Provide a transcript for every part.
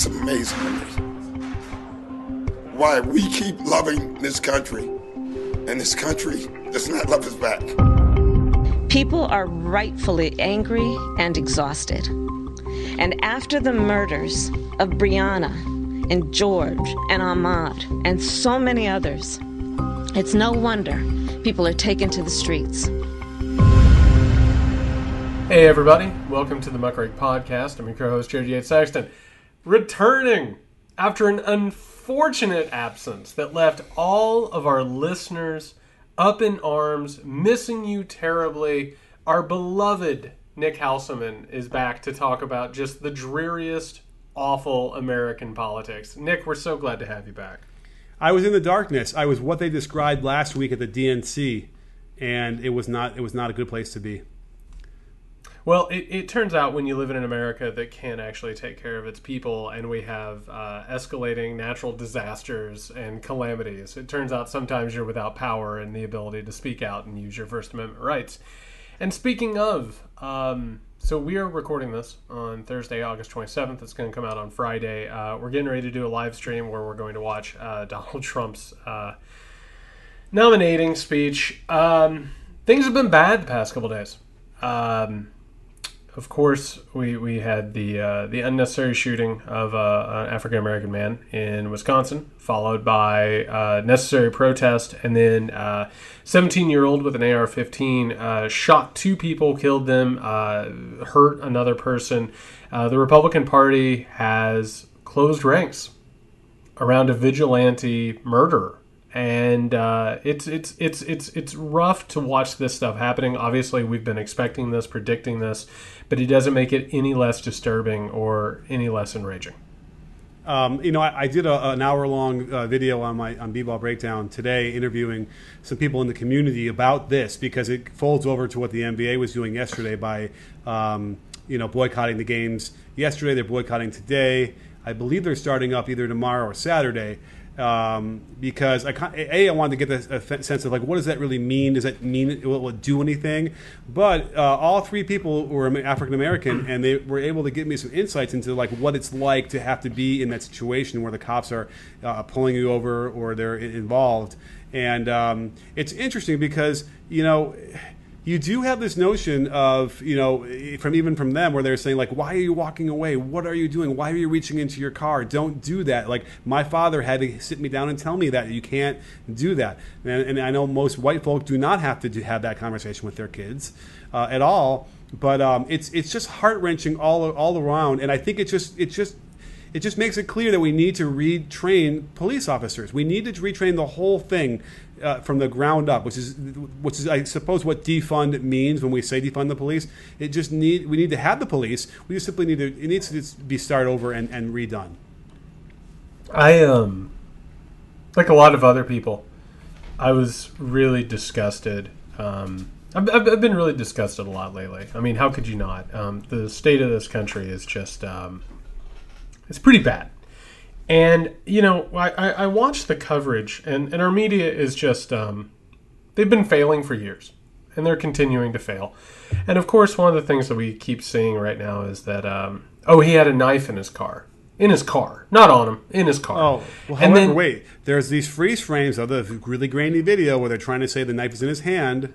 It's amazing to me why we keep loving this country and this country does not love us back. People are rightfully angry and exhausted. And after the murders of Breonna and George and Ahmaud and so many others, it's no wonder people are taken to the streets. Hey, everybody. Welcome to the Muckrake Podcast. I'm your co host, Jared Yates Sexton. Returning after an unfortunate absence that left all of our listeners up in arms, missing you terribly. Our beloved Nick Hauselman is back to talk about just the dreariest, awful American politics. Nick, we're so glad to have you back. I was in the darkness. I was what they described last week at the DNC, and it was not. It was not a good place to be. Well, it, it turns out when you live in an America that can actually take care of its people, and we have uh, escalating natural disasters and calamities, it turns out sometimes you're without power and the ability to speak out and use your First Amendment rights. And speaking of, um, so we are recording this on Thursday, August 27th. It's going to come out on Friday. Uh, we're getting ready to do a live stream where we're going to watch uh, Donald Trump's uh, nominating speech. Um, things have been bad the past couple days. Um, of course, we, we had the uh, the unnecessary shooting of uh, an African American man in Wisconsin, followed by uh, necessary protest, and then a 17 year old with an AR-15 uh, shot two people, killed them, uh, hurt another person. Uh, the Republican Party has closed ranks around a vigilante murderer and uh, it's it's it's it's it's rough to watch this stuff happening. Obviously, we've been expecting this, predicting this, but it doesn't make it any less disturbing or any less enraging. Um, you know, I, I did a, an hour-long uh, video on my on B-ball breakdown today, interviewing some people in the community about this because it folds over to what the NBA was doing yesterday by, um, you know, boycotting the games yesterday. They're boycotting today. I believe they're starting up either tomorrow or Saturday um, because I a I wanted to get a sense of like what does that really mean? Does that mean will it do anything? But uh, all three people were African American, and they were able to give me some insights into like what it's like to have to be in that situation where the cops are uh, pulling you over or they're involved. And um, it's interesting because you know you do have this notion of you know from even from them where they're saying like why are you walking away? What are you doing? Why are you reaching into your car? Don't do that. Like my father had to sit me down and tell me that you can't do that. And, and i know most white folk do not have to do, have that conversation with their kids uh, at all. But um, it's it's just heart wrenching all all around. And i think it's just it's just it just makes it clear that we need to retrain police officers. We need to retrain the whole thing uh, from the ground up, which is which is I suppose what defund means when we say defund the police. It just need we need to have the police. We just simply need to it needs to be started over and, and redone. I um like a lot of other people, I was really disgusted. Um, I've, I've been really disgusted a lot lately. I mean, how could you not? Um, the state of this country is just um, it's pretty bad. And, you know, I, I watched the coverage, and, and our media is just, um, they've been failing for years, and they're continuing to fail. And of course, one of the things that we keep seeing right now is that, um, oh, he had a knife in his car. In his car, not on him, in his car. Oh, well, however, and then, wait. There's these freeze frames of the really grainy video where they're trying to say the knife is in his hand,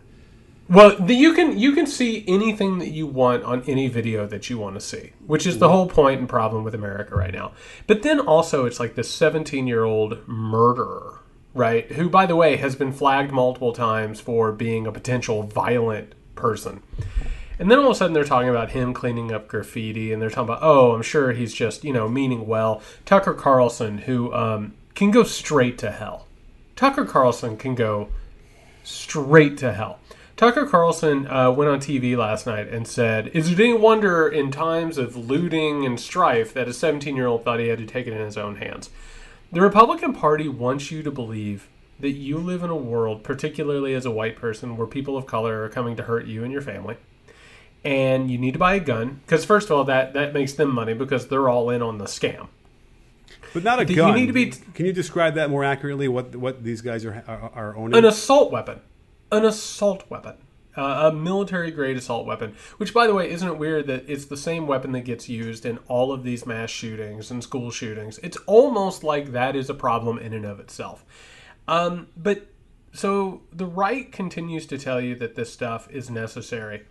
well, the, you can you can see anything that you want on any video that you want to see, which is the whole point and problem with America right now. But then also, it's like this 17 year old murderer, right? Who, by the way, has been flagged multiple times for being a potential violent person. And then all of a sudden they're talking about him cleaning up graffiti, and they're talking about, oh, I'm sure he's just you know meaning well. Tucker Carlson, who um, can go straight to hell. Tucker Carlson can go straight to hell. Tucker Carlson uh, went on TV last night and said, Is it any wonder in times of looting and strife that a 17 year old thought he had to take it in his own hands? The Republican Party wants you to believe that you live in a world, particularly as a white person, where people of color are coming to hurt you and your family. And you need to buy a gun because, first of all, that, that makes them money because they're all in on the scam. But not a gun. You need to be. Can you describe that more accurately? What what these guys are are, are owning? An assault weapon an assault weapon. uh, a military grade assault weapon. Which, by the way, isn't it weird that it's the same weapon that gets used in all of these mass shootings and school shootings? It's almost like that is a problem in and of itself. Um, but so the right continues to tell you that this stuff is necessary.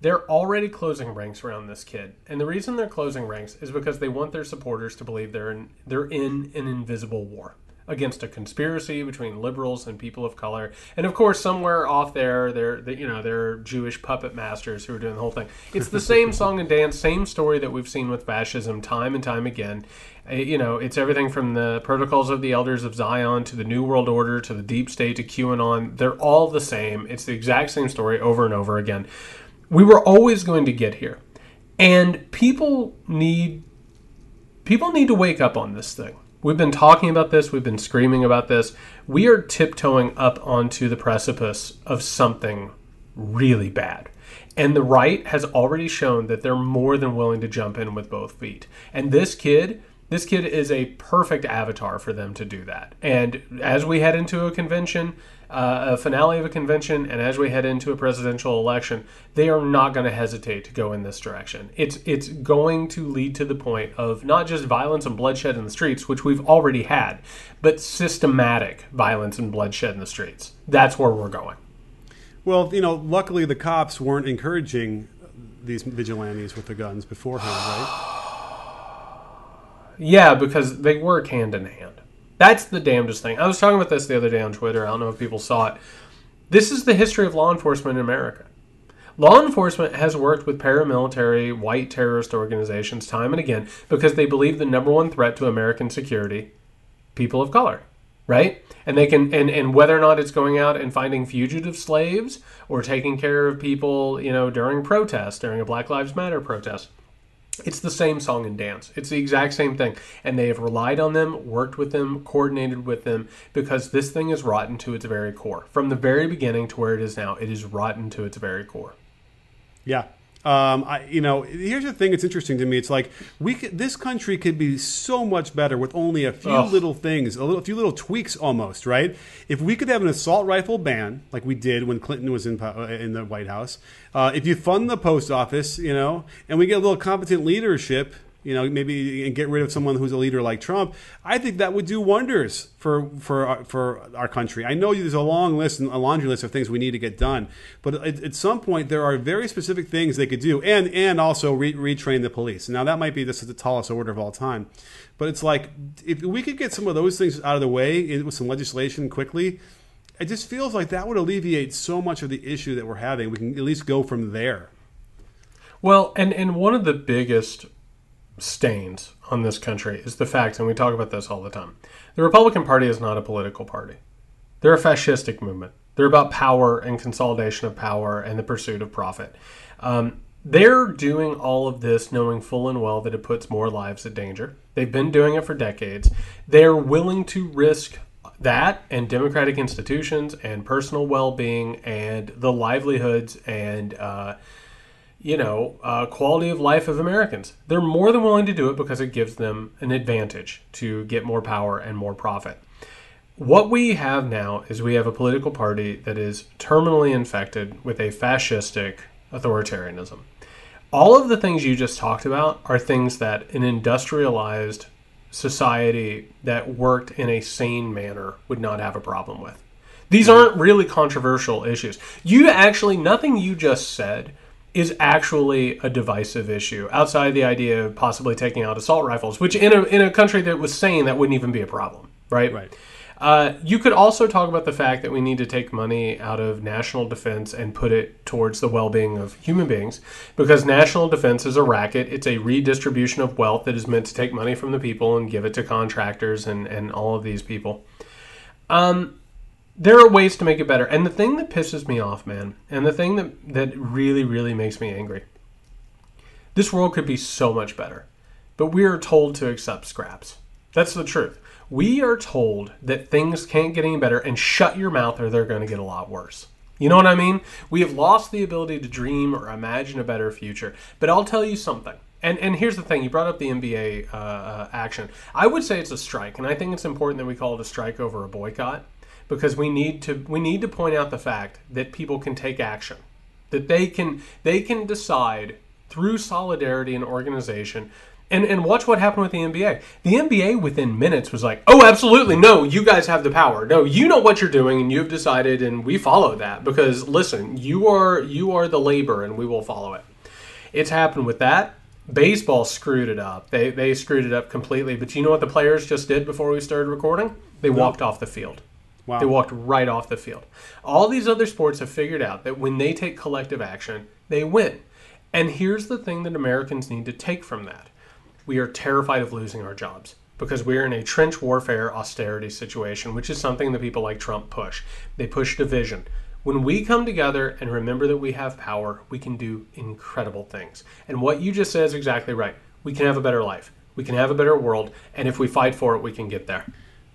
They're already closing ranks around this kid, and the reason they're closing ranks is because they want their supporters to believe they're in, they're in an invisible war against a conspiracy between liberals and people of color. And of course, somewhere off there, they're they, you know they're Jewish puppet masters who are doing the whole thing. It's the same song and dance, same story that we've seen with fascism time and time again. Uh, you know, it's everything from the protocols of the elders of Zion to the New World Order to the deep state to QAnon. They're all the same. It's the exact same story over and over again. We were always going to get here. And people need people need to wake up on this thing. We've been talking about this, we've been screaming about this. We are tiptoeing up onto the precipice of something really bad. And the right has already shown that they're more than willing to jump in with both feet. And this kid this kid is a perfect avatar for them to do that. And as we head into a convention, uh, a finale of a convention, and as we head into a presidential election, they are not going to hesitate to go in this direction. It's it's going to lead to the point of not just violence and bloodshed in the streets, which we've already had, but systematic violence and bloodshed in the streets. That's where we're going. Well, you know, luckily the cops weren't encouraging these vigilantes with the guns beforehand, right? Yeah, because they work hand in hand. That's the damnedest thing. I was talking about this the other day on Twitter. I don't know if people saw it. This is the history of law enforcement in America. Law enforcement has worked with paramilitary white terrorist organizations time and again because they believe the number one threat to American security people of color, right? And they can and, and whether or not it's going out and finding fugitive slaves or taking care of people, you know, during protests, during a Black Lives Matter protest it's the same song and dance. It's the exact same thing. And they have relied on them, worked with them, coordinated with them, because this thing is rotten to its very core. From the very beginning to where it is now, it is rotten to its very core. Yeah, um, I, you know, here's the thing. It's interesting to me. It's like we could, this country could be so much better with only a few Ugh. little things, a, little, a few little tweaks, almost right. If we could have an assault rifle ban, like we did when Clinton was in uh, in the White House, uh, if you fund the post office, you know, and we get a little competent leadership you know, maybe and get rid of someone who's a leader like Trump, I think that would do wonders for for our, for our country. I know there's a long list and a laundry list of things we need to get done, but at, at some point there are very specific things they could do, and and also re- retrain the police. Now that might be this is the tallest order of all time, but it's like if we could get some of those things out of the way with some legislation quickly. It just feels like that would alleviate so much of the issue that we're having. We can at least go from there. Well, and and one of the biggest stains on this country is the fact, and we talk about this all the time the Republican Party is not a political party, they're a fascistic movement. They're about power and consolidation of power and the pursuit of profit. Um, they're doing all of this knowing full and well that it puts more lives at danger. They've been doing it for decades. They're willing to risk that and democratic institutions and personal well being and the livelihoods and uh, you know, uh, quality of life of Americans. They're more than willing to do it because it gives them an advantage to get more power and more profit. What we have now is we have a political party that is terminally infected with a fascistic authoritarianism. All of the things you just talked about are things that an industrialized society that worked in a sane manner would not have a problem with. These aren't really controversial issues. You actually, nothing you just said is actually a divisive issue outside the idea of possibly taking out assault rifles, which in a, in a country that was sane, that wouldn't even be a problem, right? Right. Uh, you could also talk about the fact that we need to take money out of national defense and put it towards the well being of human beings because national defense is a racket. It's a redistribution of wealth that is meant to take money from the people and give it to contractors and, and all of these people. Um, there are ways to make it better. And the thing that pisses me off, man, and the thing that, that really, really makes me angry this world could be so much better. But we are told to accept scraps. That's the truth. We are told that things can't get any better and shut your mouth or they're going to get a lot worse. You know what I mean? We have lost the ability to dream or imagine a better future. But I'll tell you something. And, and here's the thing you brought up the NBA uh, uh, action. I would say it's a strike, and I think it's important that we call it a strike over a boycott because we need to we need to point out the fact that people can take action. that they can they can decide through solidarity and organization and, and watch what happened with the NBA. The NBA within minutes was like, oh, absolutely, no, you guys have the power. No, you know what you're doing, and you've decided, and we follow that because listen, you are you are the labor, and we will follow it. It's happened with that. Baseball screwed it up. They they screwed it up completely. But you know what the players just did before we started recording? They walked off the field. Wow. They walked right off the field. All these other sports have figured out that when they take collective action, they win. And here's the thing that Americans need to take from that we are terrified of losing our jobs because we're in a trench warfare austerity situation, which is something that people like Trump push. They push division. When we come together and remember that we have power, we can do incredible things. And what you just said is exactly right. We can have a better life. We can have a better world. And if we fight for it, we can get there.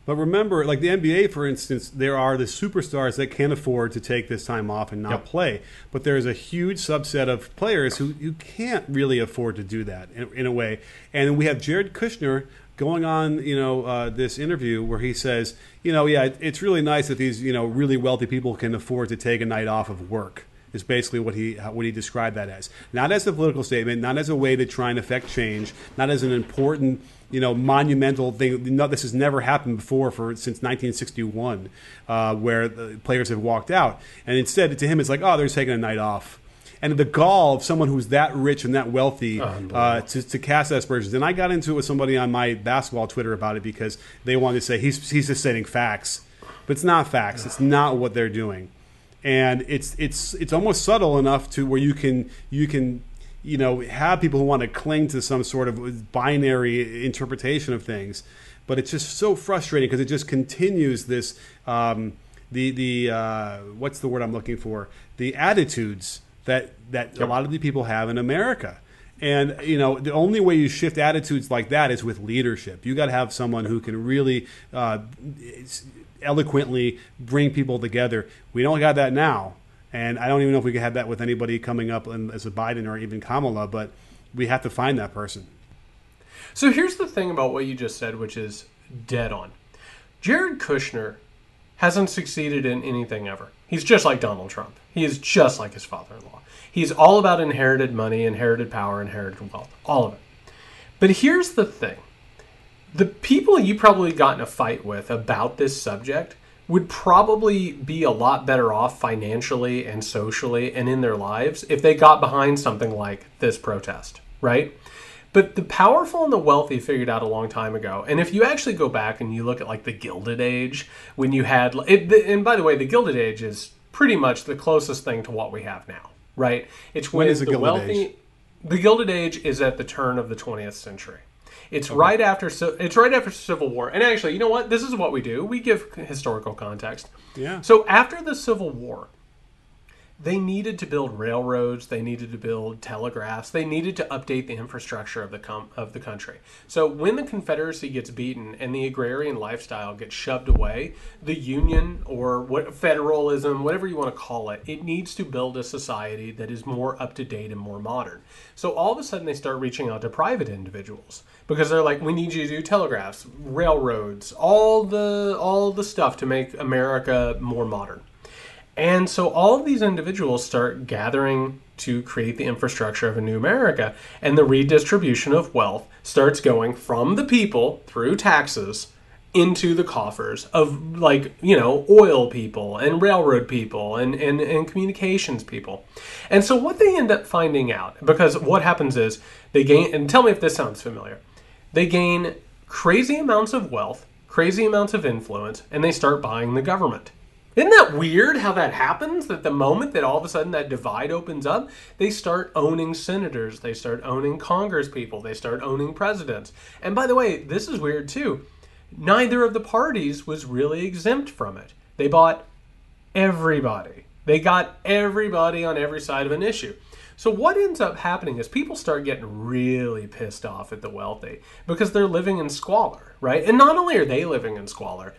But remember, like the NBA, for instance, there are the superstars that can afford to take this time off and not Yep. play. But there's a huge subset of players who you can't really afford to do that in, in a way. And we have Jared Kushner going on, you know, uh, this interview where he says, you know, yeah, it- it's really nice that these, you know, really wealthy people can afford to take a night off of work. Is basically what he what he described that as, not as a political statement, not as a way to try and affect change, not as an important you know, monumental thing. No, this has never happened before for since 1961, uh, where the players have walked out. And instead, to him, it's like, oh, they're just taking a night off. And the gall of someone who's that rich and that wealthy uh, to, to cast aspersions. And I got into it with somebody on my basketball Twitter about it because they wanted to say he's, he's just stating facts. But it's not facts. It's not what they're doing. And it's it's it's almost subtle enough to where you can you can you know have people who want to cling to some sort of binary interpretation of things. But it's just so frustrating because it just continues this um, the the uh, what's the word I'm looking for? The attitudes that that a lot of the people have in America. And you know the only way you shift attitudes like that is with leadership. You got to have someone who can really uh, eloquently bring people together we don't got that now and I don't even know if we could have that with anybody coming up as a Biden or even Kamala, but we have to find that person. So here's the thing about what you just said, which is dead on. Jared Kushner hasn't succeeded in anything ever. He's just like Donald Trump. He is just like his father in law. He's all about inherited money, inherited power, inherited wealth, all of it. But here's the thing the people you probably got in a fight with about this subject would probably be a lot better off financially and socially and in their lives if they got behind something like this protest, right? But the powerful and the wealthy figured out a long time ago. And if you actually go back and you look at like the Gilded Age, when you had, it, and by the way, the Gilded Age is pretty much the closest thing to what we have now, right? It's when, When is the the Gilded wealthy. Age? The Gilded Age is at the turn of the 20th century. It's right after it's right after Civil War. And actually, you know what? This is what we do. We give historical context. Yeah. So after the Civil War, they needed to build railroads, they needed to build telegraphs, they needed to update the infrastructure of the com- of the country. So when the Confederacy gets beaten and the agrarian lifestyle gets shoved away, the Union or what federalism, whatever you want to call it, it needs to build a society that is more up to date and more modern. So all of a sudden they start reaching out to private individuals because they're like, we need you to do telegraphs, railroads, all the all the stuff to make America more modern. And so all of these individuals start gathering to create the infrastructure of a new America, and the redistribution of wealth starts going from the people through taxes into the coffers of like you know oil people and railroad people and, and, and communications people. And so what they end up finding out because what happens is they gain and tell me if this sounds familiar they gain crazy amounts of wealth crazy amounts of influence and they start buying the government isn't that weird how that happens? That the moment that all of a sudden that divide opens up, they start owning senators, they start owning Congress people, they start owning presidents. And by the way, this is weird too. Neither of the parties was really exempt from it. They bought everybody. They got everybody on every side of an issue. So what ends up happening is people start getting really pissed off at the wealthy because they're living in squalor, right? And not only are they living in squalor,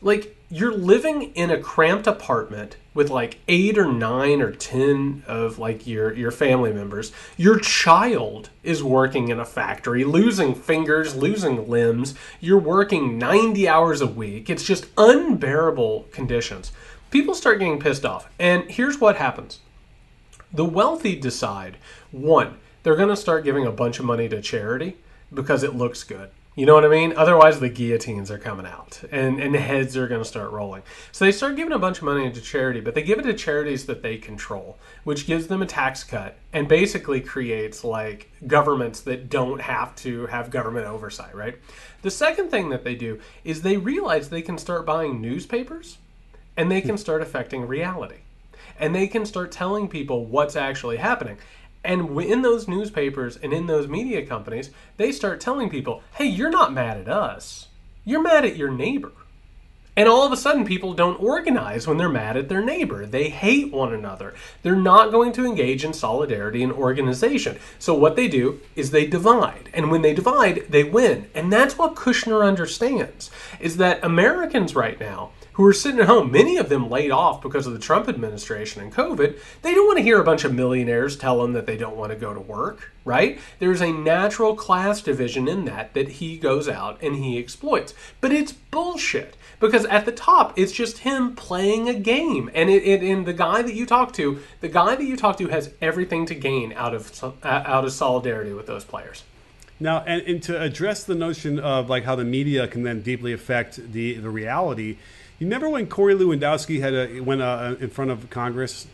like you're living in a cramped apartment with like eight or nine or ten of like your your family members. Your child is working in a factory losing fingers losing limbs. You're working 90 hours a week. It's just unbearable conditions. People start getting pissed off. And here's what happens. The wealthy decide one, they're going to start giving a bunch of money to charity because it looks good. You know what I mean? Otherwise, the guillotines are coming out and, and the heads are going to start rolling. So they start giving a bunch of money to charity, but they give it to charities that they control, which gives them a tax cut and basically creates like governments that don't have to have government oversight, right? The second thing that they do is they realize they can start buying newspapers and they can hmm. start affecting reality. And they can start telling people what's actually happening. And in those newspapers and in those media companies, they start telling people, hey, you're not mad at us. You're mad at your neighbor. And all of a sudden, people don't organize when they're mad at their neighbor. They hate one another. They're not going to engage in solidarity and organization. So, what they do is they divide. And when they divide, they win. And that's what Kushner understands is that Americans right now who are sitting at home, many of them laid off because of the Trump administration and COVID, they don't want to hear a bunch of millionaires tell them that they don't want to go to work, right? There's a natural class division in that that he goes out and he exploits. But it's bullshit because at the top it's just him playing a game and it, it and the guy that you talk to the guy that you talk to has everything to gain out of uh, out of solidarity with those players now and, and to address the notion of like how the media can then deeply affect the the reality you remember when Corey Lewandowski had a, went uh, in front of Congress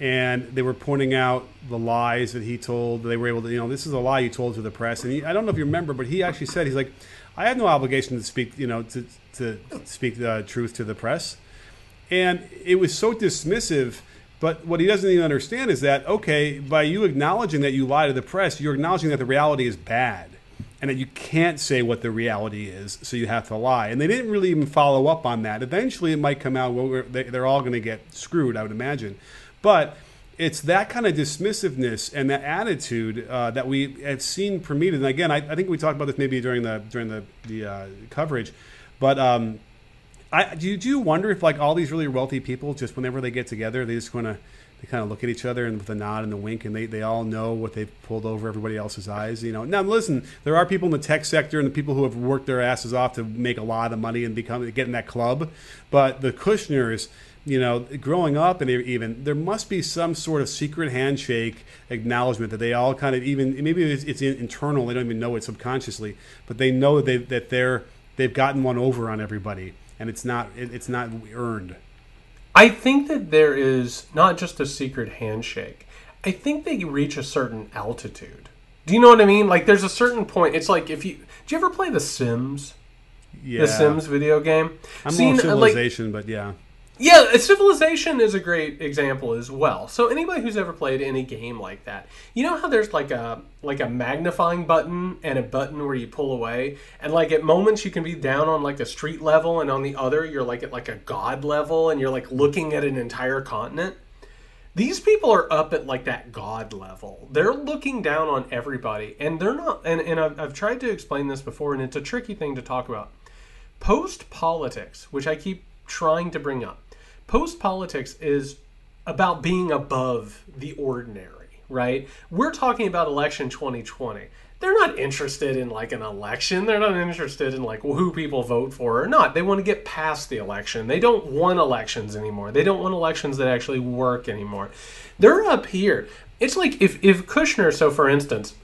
and they were pointing out the lies that he told. They were able to, you know, this is a lie you told to the press. And he, I don't know if you remember, but he actually said, he's like, I have no obligation to speak, you know, to, to speak the truth to the press. And it was so dismissive. But what he doesn't even understand is that, okay, by you acknowledging that you lie to the press, you're acknowledging that the reality is bad and that you can't say what the reality is, so you have to lie. And they didn't really even follow up on that. Eventually, it might come out. Well, they're all going to get screwed, I would imagine. But it's that kind of dismissiveness and that attitude uh, that we have seen permeated. And again, I, I, think we talked about this maybe during the during the the uh, coverage, but. Um, I, do, you, do you wonder if like all these really wealthy people just whenever they get together they just going to they kind of look at each other and with a nod and a wink, and they, they all know what they've pulled over everybody else's eyes. You know. Now listen, there are people in the tech sector and the people who have worked their asses off to make a lot of money and become get in that club, but the Kushners. You know, growing up and even there must be some sort of secret handshake acknowledgement that they all kind of even maybe it's, it's internal. They don't even know it subconsciously, but they know that they that they're they've gotten one over on everybody, and it's not it, it's not earned. I think that there is not just a secret handshake. I think they reach a certain altitude. Do you know what I mean? Like there's a certain point. It's like if you do you ever play The Sims? Yeah. The Sims video game. I'm Seen, more uh, civilization, like, but yeah. Yeah, uh, Civilization is a great example as well. So anybody who's ever played any game like that, you know how there's like a like a magnifying button and a button where you pull away, and like at moments you can be down on like a street level, and on the other you're like at like a god level, and you're like looking at an entire continent. These people are up at like that god level. They're looking down on everybody, and they're not. And and I've, I've tried to explain this before, and it's a tricky thing to talk about. Post politics, which I keep trying to bring up post politics is about being above the ordinary, right? We're talking about election 2020. They're not interested in like an election. They're not interested in like who people vote for or not. They want to get past the election. They don't want elections anymore. They don't want elections that actually work anymore. They're up here. It's like if if Kushner, so for instance,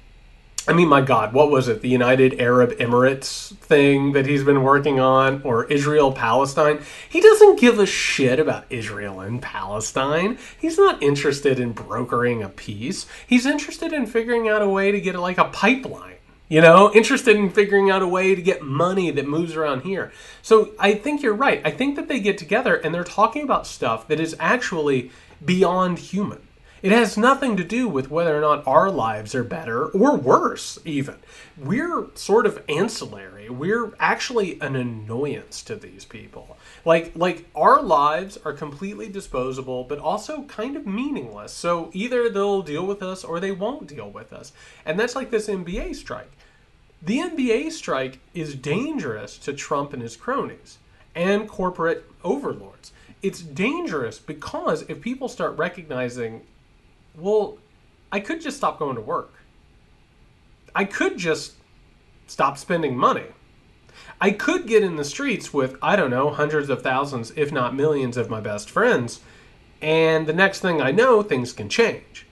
I mean, my God, what was it? The United Arab Emirates thing that he's been working on, or Israel Palestine? He doesn't give a shit about Israel and Palestine. He's not interested in brokering a peace. He's interested in figuring out a way to get like a pipeline. You know, interested in figuring out a way to get money that moves around here. So I think you're right. I think that they get together and they're talking about stuff that is actually beyond human. It has nothing to do with whether or not our lives are better or worse, even. We're sort of ancillary. We're actually an annoyance to these people. Like, like our lives are completely disposable, but also kind of meaningless. So either they'll deal with us or they won't deal with us. And that's like this NBA strike. The NBA strike is dangerous to Trump and his cronies and corporate overlords. It's dangerous because if people start recognizing well, I could just stop going to work. I could just stop spending money. I could get in the streets with, I don't know, hundreds of thousands, if not millions, of my best friends and the next thing I know, things can change.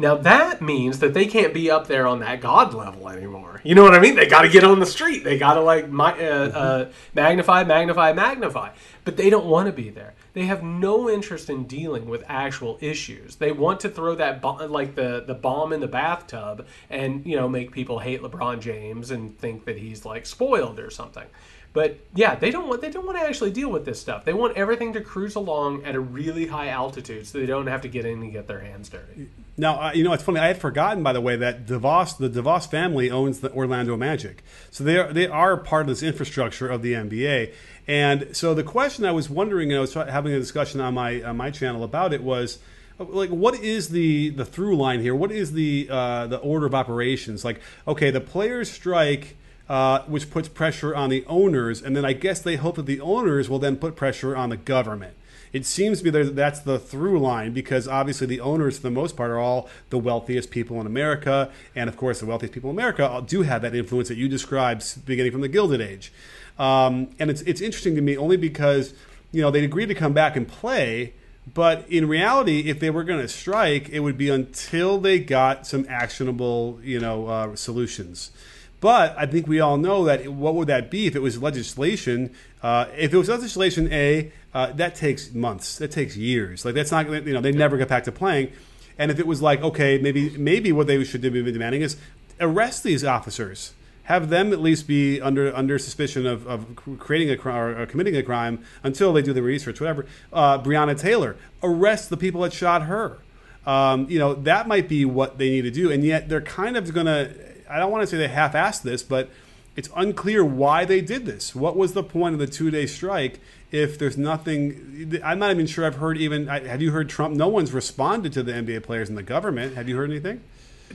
Now that means that they can't be up there on that God level anymore. You know what I mean? They got to get on the street. They got to like my, uh, uh, magnify, magnify, magnify. But they don't want to be there. They have no interest in dealing with actual issues. They want to throw that bo- like the the bomb in the bathtub and you know make people hate LeBron James and think that he's like spoiled or something. But yeah, they don't want they don't want to actually deal with this stuff. They want everything to cruise along at a really high altitude, so they don't have to get in and get their hands dirty. Now, uh, you know, it's funny. I had forgotten, by the way, that DeVos, the DeVos family owns the Orlando Magic, so they are they are part of this infrastructure of the NBA. And so the question I was wondering, and I was having a discussion on my on my channel about it was like what is the the through line here what is the uh, the order of operations like okay the players strike uh, which puts pressure on the owners, and then I guess they hope that the owners will then put pressure on the government. It seems to me that that's the through line because obviously the owners, for the most part, are all the wealthiest people in America, and of course, the wealthiest people in America do have that influence that you described, beginning from the Gilded Age. Um, and it's it's interesting to me only because you know they agreed to come back and play, but in reality, if they were going to strike, it would be until they got some actionable you know uh, solutions. But I think we all know that what would that be if it was legislation? Uh, if it was legislation A, uh, that takes months. That takes years. Like that's not you know they never get back to playing. And if it was like okay, maybe maybe what they should be demanding is arrest these officers, have them at least be under under suspicion of, of creating a crime or committing a crime until they do the research. Whatever. Uh, Breonna Taylor, arrest the people that shot her. Um, you know that might be what they need to do, and yet they're kind of going to I don't want to say they half-assed this, but it's unclear why they did this. What was the point of the two-day strike if there's nothing? I'm not even sure I've heard even. Have you heard Trump? No one's responded to the NBA players in the government. Have you heard anything?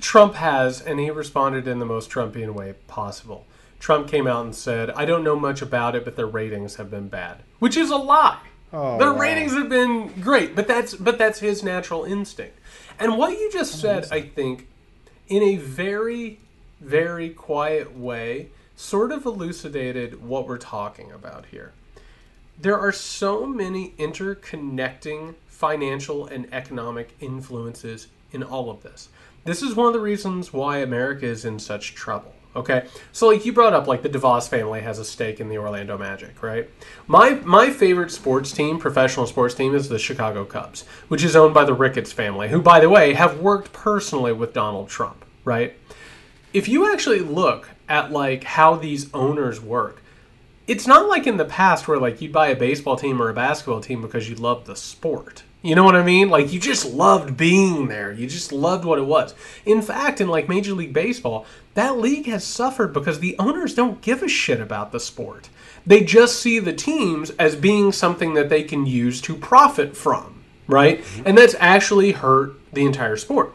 Trump has, and he responded in the most Trumpian way possible. Trump came out and said, "I don't know much about it, but their ratings have been bad," which is a lie. Oh, their wow. ratings have been great, but that's but that's his natural instinct. And what you just said, I think, in a very very quiet way sort of elucidated what we're talking about here. There are so many interconnecting financial and economic influences in all of this. This is one of the reasons why America is in such trouble. Okay, so like you brought up, like the DeVos family has a stake in the Orlando Magic, right? My my favorite sports team, professional sports team, is the Chicago Cubs, which is owned by the Ricketts family, who, by the way, have worked personally with Donald Trump, right? If you actually look at like how these owners work, it's not like in the past where like you'd buy a baseball team or a basketball team because you love the sport. You know what I mean? Like you just loved being there. You just loved what it was. In fact, in like Major League Baseball, that league has suffered because the owners don't give a shit about the sport. They just see the teams as being something that they can use to profit from, right? Mm-hmm. And that's actually hurt the entire sport.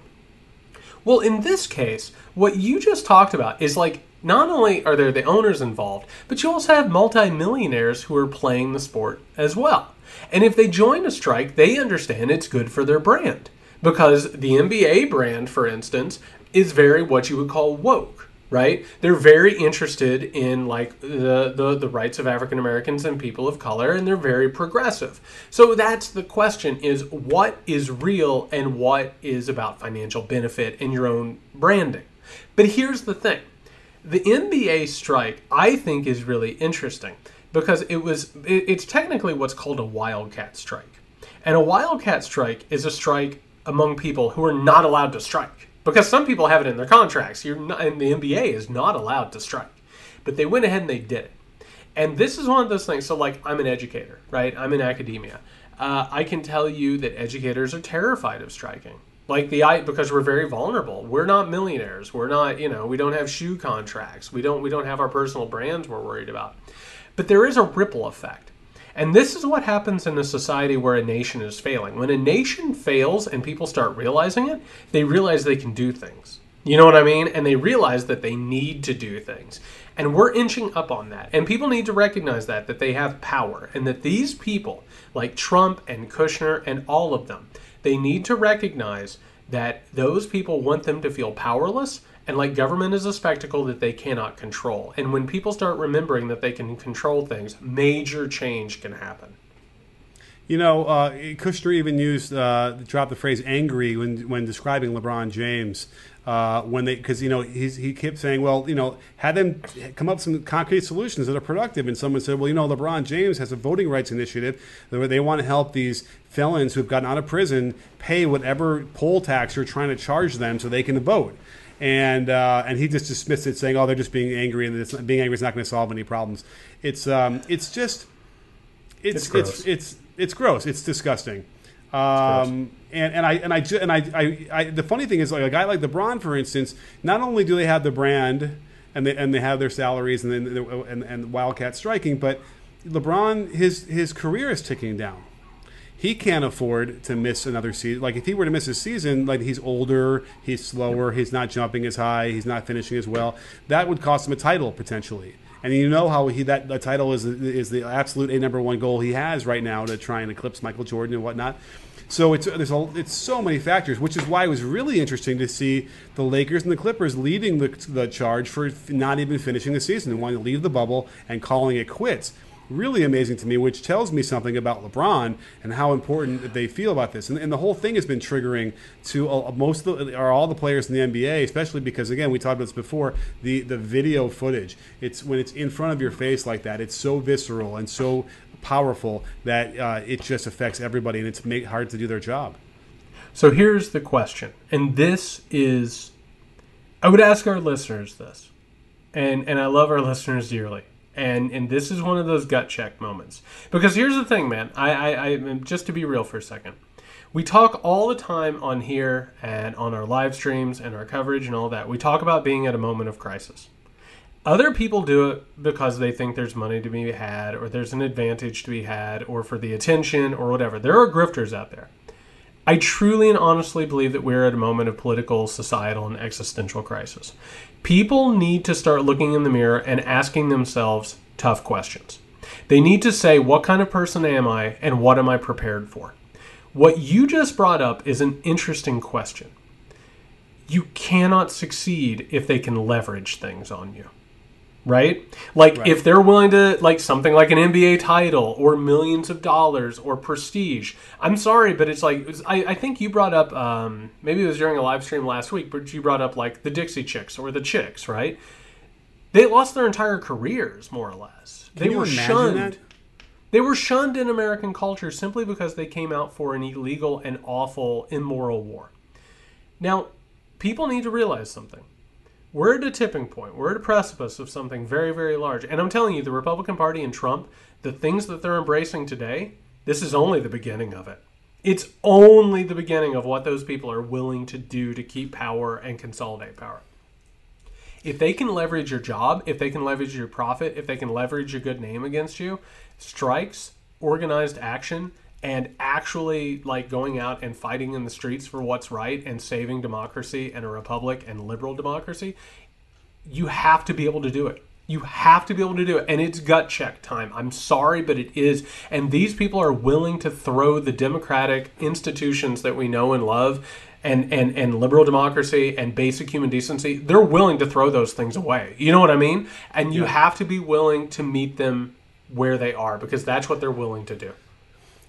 Well, in this case, what you just talked about is like not only are there the owners involved, but you also have multimillionaires who are playing the sport as well. And if they join a strike, they understand it's good for their brand. Because the NBA brand, for instance, is very what you would call woke right? They're very interested in like the the, the rights of African Americans and people of color, and they're very progressive. So that's the question: is what is real and what is about financial benefit and your own branding. But here's the thing: the NBA strike, I think, is really interesting because it was it, it's technically what's called a wildcat strike, and a wildcat strike is a strike among people who are not allowed to strike because some people have it in their contracts. You're not, and the NBA is not allowed to strike, but they went ahead and they did it. And this is one of those things. So, like, I'm an educator, right? I'm in academia. Uh, I can tell you that educators are terrified of striking. Like the I because we're very vulnerable. We're not millionaires. We're not, you know, we don't have shoe contracts. We don't we don't have our personal brands we're worried about. But there is a ripple effect. And this is what happens in a society where a nation is failing. When a nation fails and people start realizing it, they realize they can do things. You know what I mean? And they realize that they need to do things. And we're inching up on that. And people need to recognize that, that they have power. And that these people, like Trump and Kushner and all of them, they need to recognize that those people want them to feel powerless and like government is a spectacle that they cannot control. And when people start remembering that they can control things, major change can happen. You know, uh, Kushner even used uh, dropped the phrase "angry" when when describing LeBron James. Uh, when they, because you know, he's, he kept saying, well, you know, had them come up with some concrete solutions that are productive. And someone said, well, you know, LeBron James has a voting rights initiative where they want to help these felons who've gotten out of prison pay whatever poll tax you're trying to charge them so they can vote and uh, and he just dismissed it, saying, "Oh, they're just being angry, and it's, being angry is not going to solve any problems." It's um, it's just it's It's gross. it's it's it's gross. It's disgusting. Um, and and I and I and I, I, I the funny thing is like a guy like LeBron, for instance, not only do they have the brand and they and they have their salaries and then and, and Wildcat striking, but LeBron his his career is ticking down he can't afford to miss another season. Like if he were to miss a season, like he's older, he's slower, he's not jumping as high, he's not finishing as well. That would cost him a title potentially. And you know how he that the title is is the absolute a number one goal he has right now to try and eclipse Michael Jordan and whatnot. So it's there's a, it's so many factors, which is why it was really interesting to see the Lakers and the Clippers leading the the charge for not even finishing the season and wanting to leave the bubble and calling it quits really amazing to me, which tells me something about LeBron and how important they feel about this. And, and the whole thing has been triggering to uh, most of the, or all the players in the NBA, especially because again we talked about this before. The the video footage, it's when it's in front of your face like that, it's so visceral and so powerful that uh, it just affects everybody, and it's make, hard to do their job. So here's the question, and this is, I would ask our listeners this, and and I love our listeners dearly, and and this is one of those gut check moments because here's the thing, man. I I, I just to be real for a second, we talk all the time on here and on our live streams and our coverage and all that. We talk about being at a moment of crisis. Other people do it because they think there's money to be had, or there's an advantage to be had, or for the attention, or whatever. There are grifters out there. I truly and honestly believe that we're at a moment of political, societal, and existential crisis. People need to start looking in the mirror and asking themselves tough questions. They need to say, What kind of person am I, and what am I prepared for? What you just brought up is an interesting question. You cannot succeed if they can leverage things on you right? Like Right. if they're willing to like something like an NBA title or millions of dollars or prestige. I'm sorry, but it's like I, I think you brought up um, maybe it was during a live stream last week, but you brought up like the Dixie Chicks or the Chicks, right? They lost their entire careers more or less. Can they were shunned. that? They were shunned in American culture simply because they came out for an illegal and awful, immoral war. Now, people need to realize something. We're at a tipping point. We're at a precipice of something very, very large. And I'm telling you, the Republican Party and Trump, the things that they're embracing today, this is only the beginning of it. It's only the beginning of what those people are willing to do to keep power and consolidate power. If they can leverage your job, if they can leverage your profit, if they can leverage your good name against you, strikes, organized action, and actually like going out and fighting in the streets for what's right and saving democracy and a republic and liberal democracy, you have to be able to do it. You have to be able to do it. And it's gut check time. I'm sorry, but it is. And these people are willing to throw the democratic institutions that we know and love and, and, and liberal democracy and basic human decency, they're willing to throw those things away. You know what I mean? And you have to be willing to meet them where they are because that's what they're willing to do.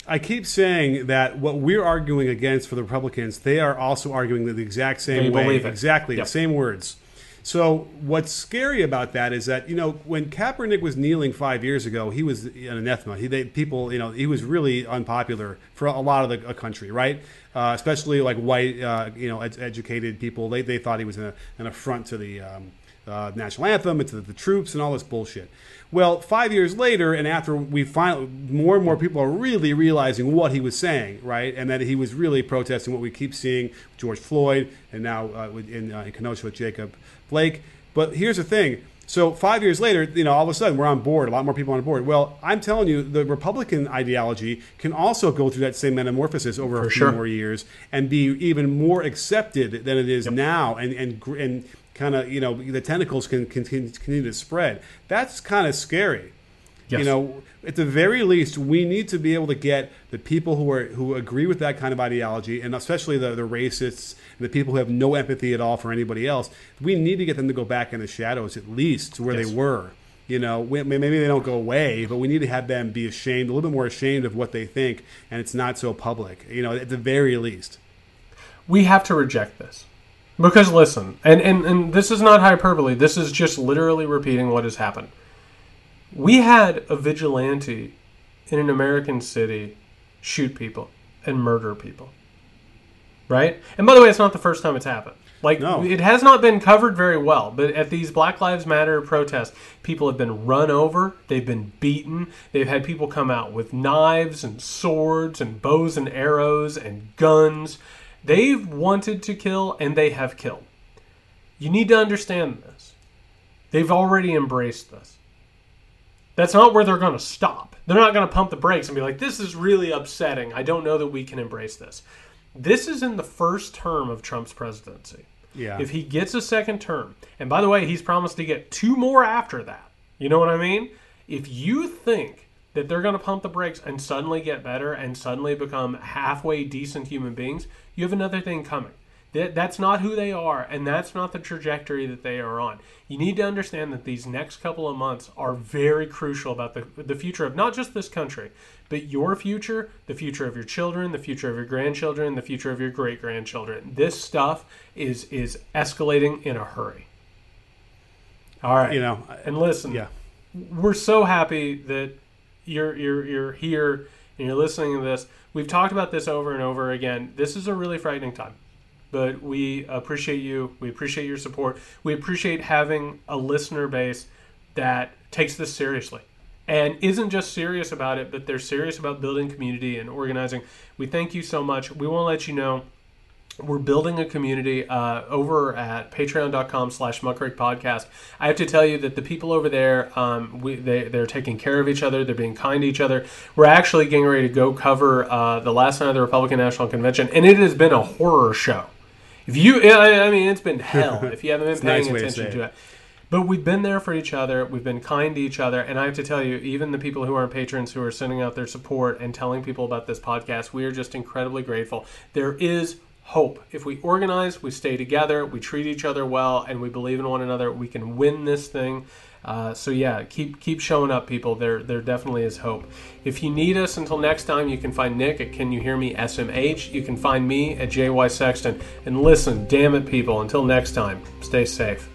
I keep saying that what we're arguing against for the Republicans, they are also arguing the exact same They way. Exactly, Yep. the same words. So what's scary about that is that you know when Kaepernick was kneeling five years ago, he was an anathema. He they, people you know he was really unpopular for a lot of the uh, country, right? Uh, especially like white uh, you know ed- educated people. They they thought he was an, an affront to the um, uh, national anthem and to the, the troops and all this bullshit. Well, five years later, and after we finally, more and more people are really realizing what he was saying, right, and that he was really protesting what we keep seeing George Floyd, and now uh, in, uh, in Kenosha with Jacob Blake. But here's the thing: so five years later, you know, all of a sudden we're on board. A lot more people on board. Well, I'm telling you, the Republican ideology can also go through that same metamorphosis over a few sure. more years and be even more accepted than it is now, and and and kind of you know the tentacles can continue, continue to spread. That's kind of scary. You know, at the very least, we need to be able to get the people who are who agree with that kind of ideology, and especially the, the racists and the people who have no empathy at all for anybody else. We need to get them to go back in the shadows, at least to where Yes. they were. You know, we, maybe they don't go away, but we need to have them be ashamed, a little bit more ashamed of what they think, and it's not so public. You know, at the very least. We have to reject this. Because listen, and, and, and this is not hyperbole, this is just literally repeating what has happened. We had a vigilante in an American city shoot people and murder people. Right? And by the way, it's not the first time it's happened. Like No. it has not been covered very well, but at these Black Lives Matter protests, people have been run over, they've been beaten, they've had people come out with knives and swords and bows and arrows and guns. They've wanted to kill and they have killed. You need to understand this. They've already embraced this. That's not where they're going to stop. They're not going to pump the brakes and be like, this is really upsetting. I don't know that we can embrace this. This is in the first term of Trump's presidency. Yeah. If he gets a second term, and by the way, he's promised to get two more after that. You know what I mean? If you think that they're going to pump the brakes and suddenly get better and suddenly become halfway decent human beings, you have another thing coming. That, that's not who they are, and that's not the trajectory that they are on. You need to understand that these next couple of months are very crucial about the, the future of not just this country, but your future, the future of your children, the future of your grandchildren, the future of your great grandchildren. This stuff is is escalating in a hurry. All right, You know, and listen, yeah. we're so happy that you're you're you're here and you're listening to this. We've talked about this over and over again. This is a really frightening time. But we appreciate you. We appreciate your support. We appreciate having a listener base that takes this seriously and isn't just serious about it, but they're serious about building community and organizing. We thank you so much. We want to let you know we're building a community uh, over at patreon.com slash muckrake podcast i have to tell you that the people over there um, we, they, they're taking care of each other they're being kind to each other we're actually getting ready to go cover uh, the last night of the republican national convention and it has been a horror show if you i mean it's been hell if you haven't been paying nice way to attention to it. it but we've been there for each other. We've been kind to each other. And I have to tell you, even the people who aren't patrons who are sending out their support and telling people about this podcast, we are just incredibly grateful. There is hope. If we organize, we stay together, we treat each other well, and we believe in one another, we can win this thing. Uh, so yeah, keep keep showing up, people. There there definitely is hope. If you need us until next time, you can find Nick at Can You Hear Me SMH. You can find me at JY Sexton. And listen, damn it, people. Until next time, stay safe.